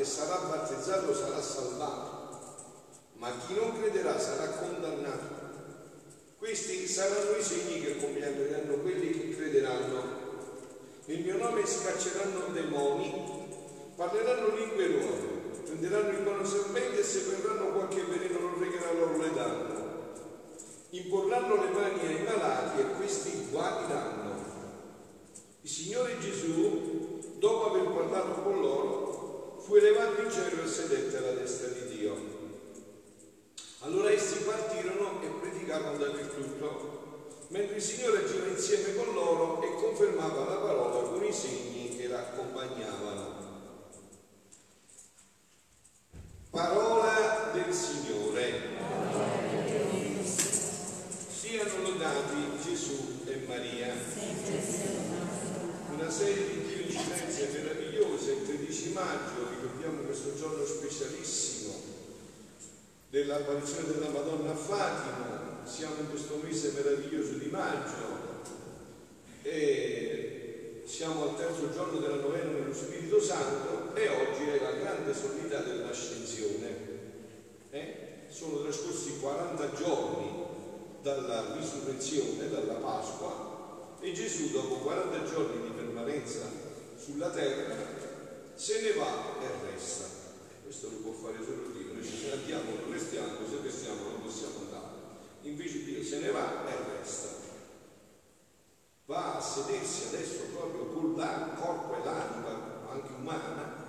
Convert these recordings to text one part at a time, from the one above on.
e sarà battezzato sarà salvato, ma chi non crederà sarà condannato. Questi saranno i segni che accompagneranno quelli che crederanno. Nel mio nome scacceranno demoni, parleranno lingue nuove, prenderanno in mano serpenti e se verranno qualche veleno non regherà loro le danno imporranno le mani ai malati e questi guariranno. Il Signore Gesù, dopo aver parlato con loro, fu elevato in cielo e sedette alla destra di Dio. Allora essi partirono e predicavano dappertutto, mentre il Signore agiva insieme con loro e confermava la parola con i segni che l'accompagnavano. Parola del Signore. Siano lodati Gesù e Maria. Una serie di coincidenze meravigliose. Il 13 maggio ricordiamo questo giorno specialissimo dell'apparizione della Madonna a Fatima. Siamo in questo mese meraviglioso di maggio e siamo al terzo giorno della novena dello Spirito Santo e oggi è la grande solennità dell'ascensione. Eh? Sono trascorsi 40 giorni dalla risurrezione, dalla Pasqua, e Gesù dopo 40 giorni di permanenza sulla terra se ne va e resta. Questo lo può fare solo Dio, noi se andiamo non restiamo, se restiamo non possiamo andare. Invece Dio se ne va e resta. Va a sedersi adesso proprio con il corpo e l'anima, anche umana,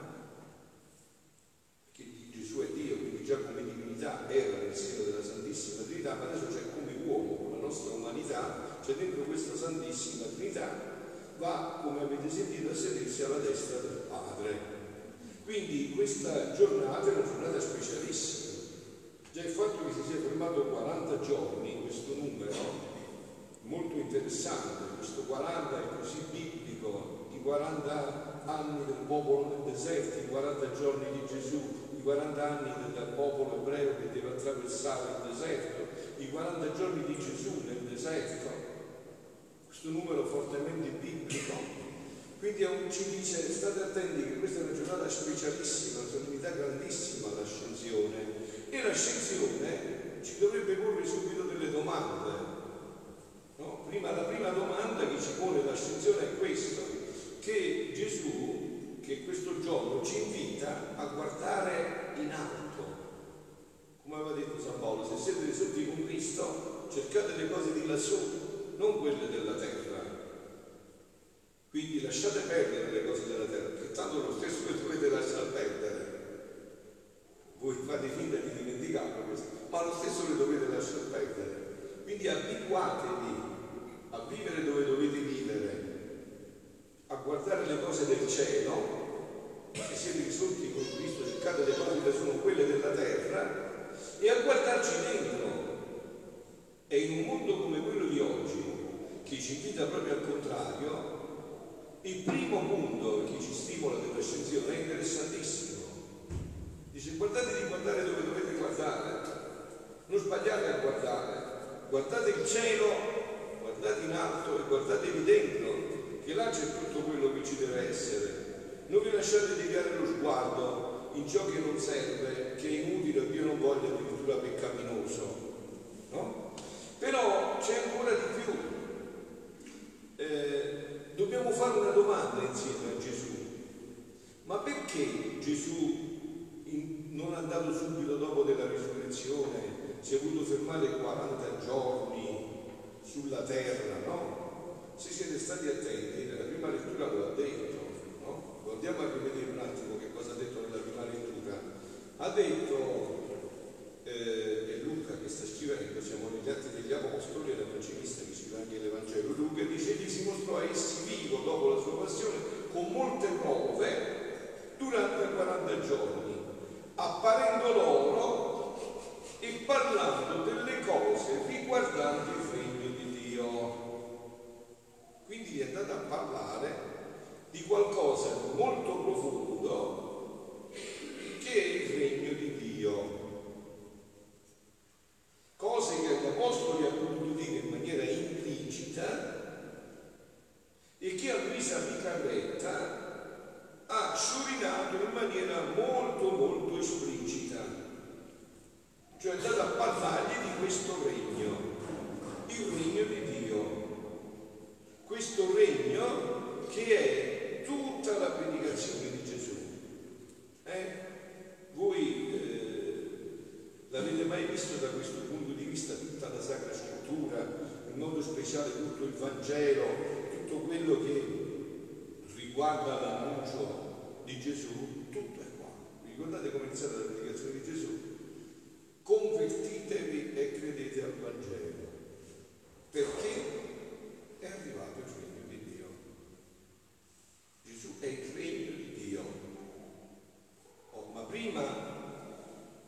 che Gesù è Dio, quindi già come divinità era nel seno della Santissima Trinità, ma adesso c'è come uomo, con la nostra umanità, cioè dentro questa Santissima Trinità, va, come avete sentito, a sedersi alla destra del Padre. Quindi questa giornata è una giornata specialissima. Già il fatto che si sia fermato 40 giorni, questo numero, molto interessante, questo 40 è così biblico, i 40 anni del popolo nel deserto, i 40 giorni di Gesù, i 40 anni del popolo ebreo che deve attraversare il deserto, i 40 giorni di Gesù nel deserto, questo numero fortemente biblico. Quindi ci dice, state attenti che questa è una giornata specialissima, una solennità grandissima l'ascensione e l'ascensione ci dovrebbe porre subito delle domande. No? Prima, la prima domanda che ci pone l'ascensione è questa, che Gesù, che questo giorno ci invita a guardare in alto. Come aveva detto San Paolo, se siete risorti con Cristo, cercate le cose di lassù, non quelle della terra. Quindi lasciate perdere le cose della terra, che tanto lo stesso che dovete lasciare perdere. Voi fate finta di dimenticarlo questo, ma lo stesso le dovete lasciare perdere. Quindi abituatevi a vivere dove dovete vivere, a guardare le cose del cielo, se siete risorti con Cristo, cercate le cose che sono quelle della terra, e a guardarci dentro. E in un mondo come quello di oggi, che ci invita proprio al contrario, il primo punto che ci stimola dell'ascensione è interessantissimo. Dice guardate di guardare dove dovete guardare, non sbagliate a guardare, guardate il cielo, guardate in alto e guardatevi dentro, che là c'è tutto quello che ci deve essere. Non vi lasciate deviare lo sguardo in ciò che non serve, che è inutile, Dio non voglia addirittura peccaminoso. No? Però c'è ancora di più. Eh, dobbiamo fare una domanda insieme a Gesù. Ma perché Gesù non è andato subito dopo della risurrezione, si è voluto fermare 40 giorni sulla terra, no? Se siete stati attenti, nella prima lettura lo ha detto, no? Lo andiamo a rivedere un attimo che cosa ha detto nella prima lettura. Ha detto, eh, è Luca che sta scrivendo, siamo negli atti degli Apostoli, è l'Evangelista che scrive anche l'Evangelo. Luca dice, egli si mostrò a essi vivo dopo la sua passione con molte prove durante 40 giorni, apparendo molto profondo che è il regno di Dio. Cose che gli apostoli hanno potuto dire in maniera implicita e che a Luisa Micarretta ha sciurinato in maniera molto molto esplicita. Cioè è andata a parlargli di questo regno, il regno di Dio. Questo regno che è predicazione di Gesù. Eh? Voi eh, l'avete mai visto da questo punto di vista tutta la Sacra Scrittura, in modo speciale tutto il Vangelo, tutto quello che riguarda l'annuncio di Gesù, tutto è qua. Vi ricordate come è iniziata la predicazione di Gesù? Convertitevi e credete al Vangelo. Perché è arrivato il regno di Dio. Gesù è il regno di Dio. Oh, ma prima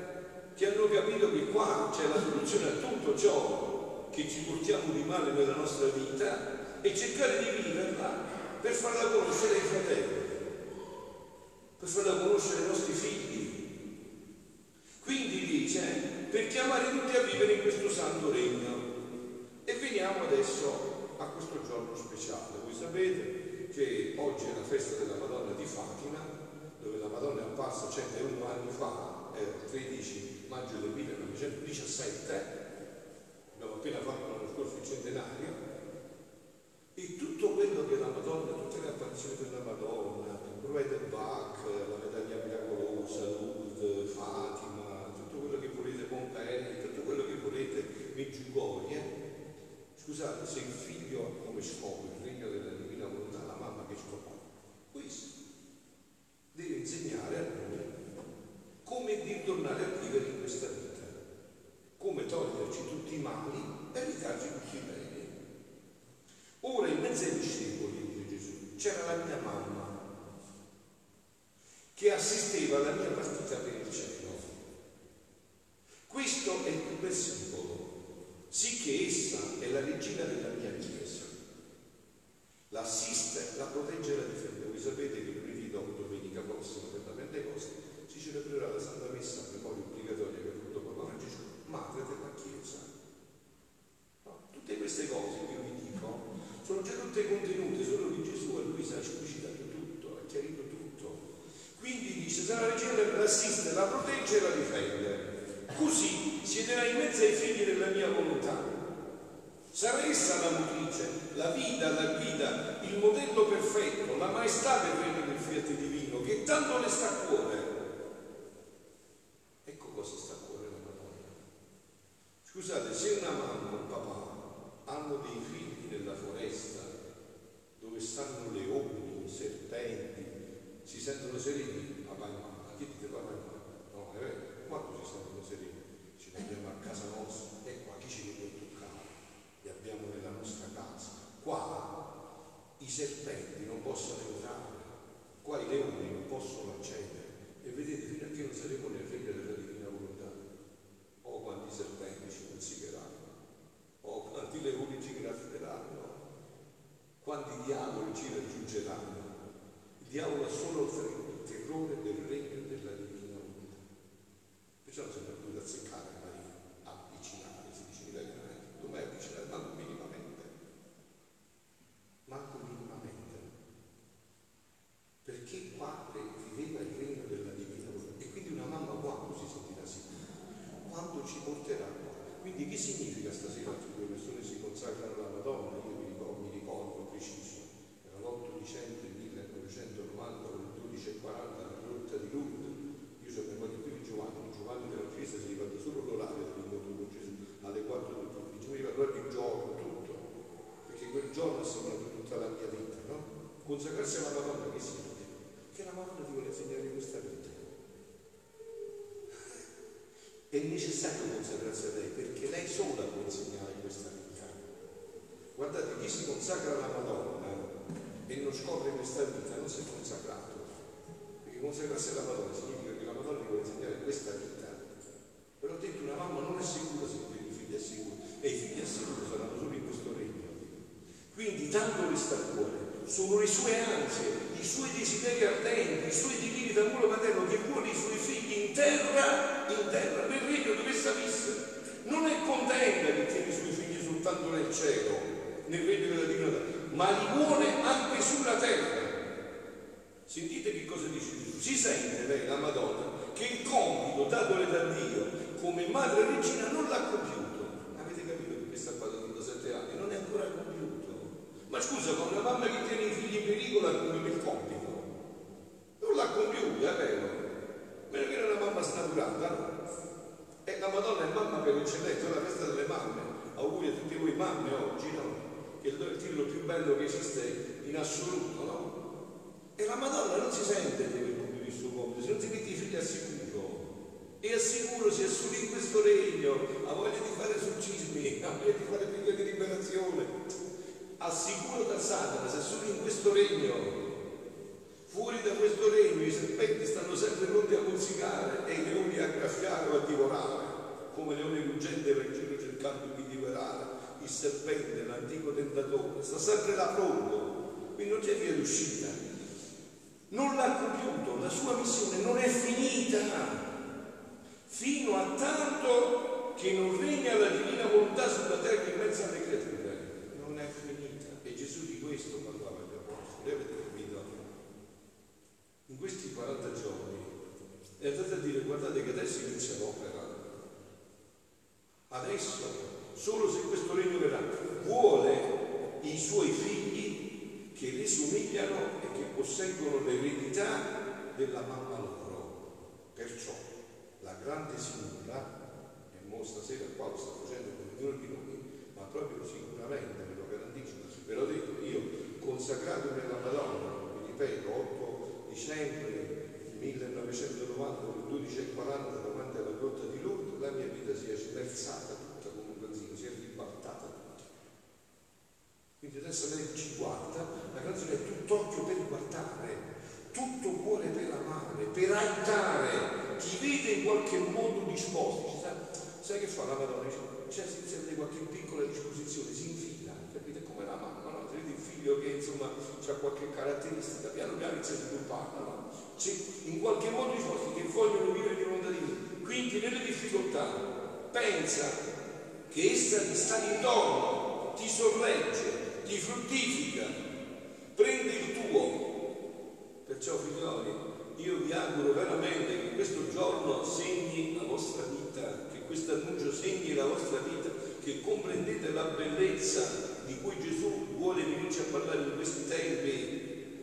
che hanno capito che qua c'è la soluzione a tutto ciò che ci portiamo di male nella nostra vita e cercare di viverla per farla conoscere ai fratelli, per farla conoscere ai nostri figli. Quindi dice, per chiamare tutti a vivere in questo santo regno. E veniamo adesso a questo giorno speciale. Voi sapete che oggi è la festa della Madonna di Fatima, dove la Madonna è apparsa 101 anni fa, il 13 maggio del 1917, abbiamo appena fatto l'anno scorso il centenario, e tutto quello che la Madonna, tutte le apparizioni della Madonna, Rueda Bach, la medaglia miracolosa, Lourdes, Fatima, tutto quello che volete, Pompei, tutto quello che volete, Meggiugorie, scusate, se il figlio come scopo il regno della divina volontà, la mamma che scopo ha? Questo. Deve insegnare a noi come ritornare a vivere in questa vita, come toglierci tutti i mali e ridarci tutti i beni. Ora in mezzo ai discepoli, dice Gesù, c'era la mia mamma che assisteva alla mia partita per il cielo. Questo è il più bel simbolo, sì che essa è la regina della mia Chiesa. L'assiste, la protegge e la difende. Voi sapete che lunedì dopo, domenica prossima, per la Pentecoste, si celebrerà la Santa Messa a memoria obbligatoria che ha voluto Papa Francesco, madre della Chiesa. No, tutte queste cose che io vi dico sono già tutte contenute solo di Gesù e lui sa esplicitato tutto, ha chiarito tutto. Sarà la regina l'assiste, la protegge e la difende. Così siederà in mezzo ai figli della mia volontà. Sarà essa la motrice, la vita, la guida, il modello perfetto, la maestà del regno del fiat divino, che tanto le sta a cuore. Ecco cosa sta a cuore la Madonna. Scusate, se una mamma o un papà hanno dei figli nella foresta dove stanno leoni, serpenti, si sentono sereni, papà e mamma, chi dite papà e mamma? No, è vero, quando si sentono sereni? Ci andiamo a casa nostra, e qua chi ci può toccare? Li abbiamo nella nostra casa. Qua i serpenti non possono entrare, qua i leoni non possono accedere. E vedete, fino a che non saremo nel regno della divina volontà, oh quanti serpenti ci consiglieranno, oh quanti leoni ci grafferanno quanti diavoli ci raggiungeranno. Il diavolo ha solo il terrore del regno della divina volontà. Perciò non sembra più da azzeccare mai avvicinare, si dice in italiano, non mai avvicinare, manco minimamente. Manco minimamente. Perché qua viveva il regno della divina volontà. E quindi una mamma quando si sentirà sicura? Quando ci porterà qua? Quindi che significa stasera che due persone si consacrano alla Madonna? Io mi ricordo, mi ricordo preciso, era l'8 dicembre 1990, alle 12.40 alla grotta di Lourdes. Io sono memoria più di Giovanni, Giovanni della Chiesa si ricorda solo l'orario dell'incontro con Gesù alle 4 del pomeriggio, mi ricordo il giorno, tutto, perché quel giorno ha segnato tutta la mia vita, no? Consacrarsi alla Madonna che significa? Che la Madonna ti vuole insegnare questa vita è necessario consacrarsi a lei perché lei sola può insegnare questa vita. Guardate, chi si consacra alla Madonna e non scopre questa vita non si è consacrato. Perché consacrarsi alla Madonna significa che la Madonna ti vuole insegnare questa vita. Però ho detto una mamma non è sicura se i figli è sicuro e i figli è sicuro saranno solo in questo regno. Quindi tanto le sta a cuore sono le sue ansie, i suoi desideri ardenti, i suoi divini d'amore paterno che vuole i suoi figli in terra, in terra, dove salisse. Non è contenta che tiene i suoi figli soltanto nel cielo, nel regno della divinità, ma li vuole anche sulla terra. Sentite che cosa dice Gesù. Si sente lei, la Madonna, che il compito datole da Dio come madre regina non l'ha compiuto. Avete capito che questa qua da 37 anni non è ancora compiuto. Ma scusa, ma una mamma che tiene i figli in pericolo ha compiuto il compito. Non l'ha compiuto, è vero. Meno che era una mamma snaturata, no? E la Madonna è mamma per eccellenza, è la festa delle mamme. Auguri a tutti voi mamme oggi, no? Che è il titolo più bello che esiste in assoluto, no? E la Madonna non si sente di aver compiuto il suo compito, se non si mette i figli al sicuro. E al sicuro si è solo in questo regno, ha voglia di fare esorcismi, ha voglia di fare figlia di liberazione al sicuro da Satana, se solo in questo regno. Fuori da questo regno i serpenti stanno sempre pronti a mozzicare e i leoni a graffiare o a divorare, come leone ruggente va in giro cercando di divorare. Il serpente, l'antico tentatore, sta sempre là pronto, quindi non c'è via d'uscita. Non l'ha compiuto, la sua missione non è finita, fino a tanto che non regna la divina volontà sulla terra in mezzo alle creature. Non è finita. E Gesù di questo parlava agli apostoli. È andato a dire guardate che adesso inizia l'opera. Adesso, solo se questo regno verrà, vuole i suoi figli che li somigliano e che posseggono l'eredità della mamma loro. Perciò la grande signora, e mo stasera qua lo sta facendo con ognuno di noi, ma proprio sicuramente ve lo garantisco, ve l'ho detto io, consacrato nella Madonna, vi ripeto, 8 dicembre 1990, alle 12.40 davanti alla grotta di Lourdes, la mia vita si è smerzata tutta come un benzino, si è ribaltata tutta. Quindi adesso lei ci guarda, la canzone è tutto occhio per guardare, tutto cuore per amare, per aiutare chi vede in qualche modo disposto. Sai, sai che fa la Madonna? C'è si sente qualche piccola disposizione, si infila, capite? Come la mamma, no? Vedi il figlio che insomma ha qualche caratteristica, piano piano inizia a svilupparla, no? In qualche modo disposti che vogliono vivere di volontà di Dio. Quindi nelle difficoltà pensa che essa ti sta intorno, ti sorregge, ti fruttifica, prende il tuo Perciò figlioli, io vi auguro veramente che questo giorno segni la vostra vita, che questo annuncio segni la vostra vita, che comprendete la bellezza di cui Gesù vuole venirci a parlare in questi tempi.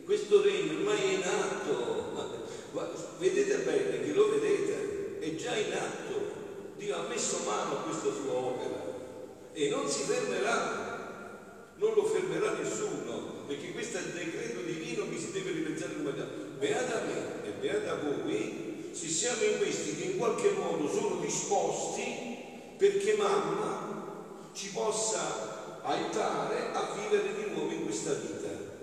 Questo regno ormai è in atto, vedete bene che lo vedete, è già in atto. Dio ha messo mano a questa sua opera. E non si fermerà, non lo fermerà nessuno perché questo è il decreto divino che si deve ripensare l'umanità. Beata me e beata voi se siamo in questi che in qualche modo sono disposti perché mamma ci possa aiutare a vivere di nuovo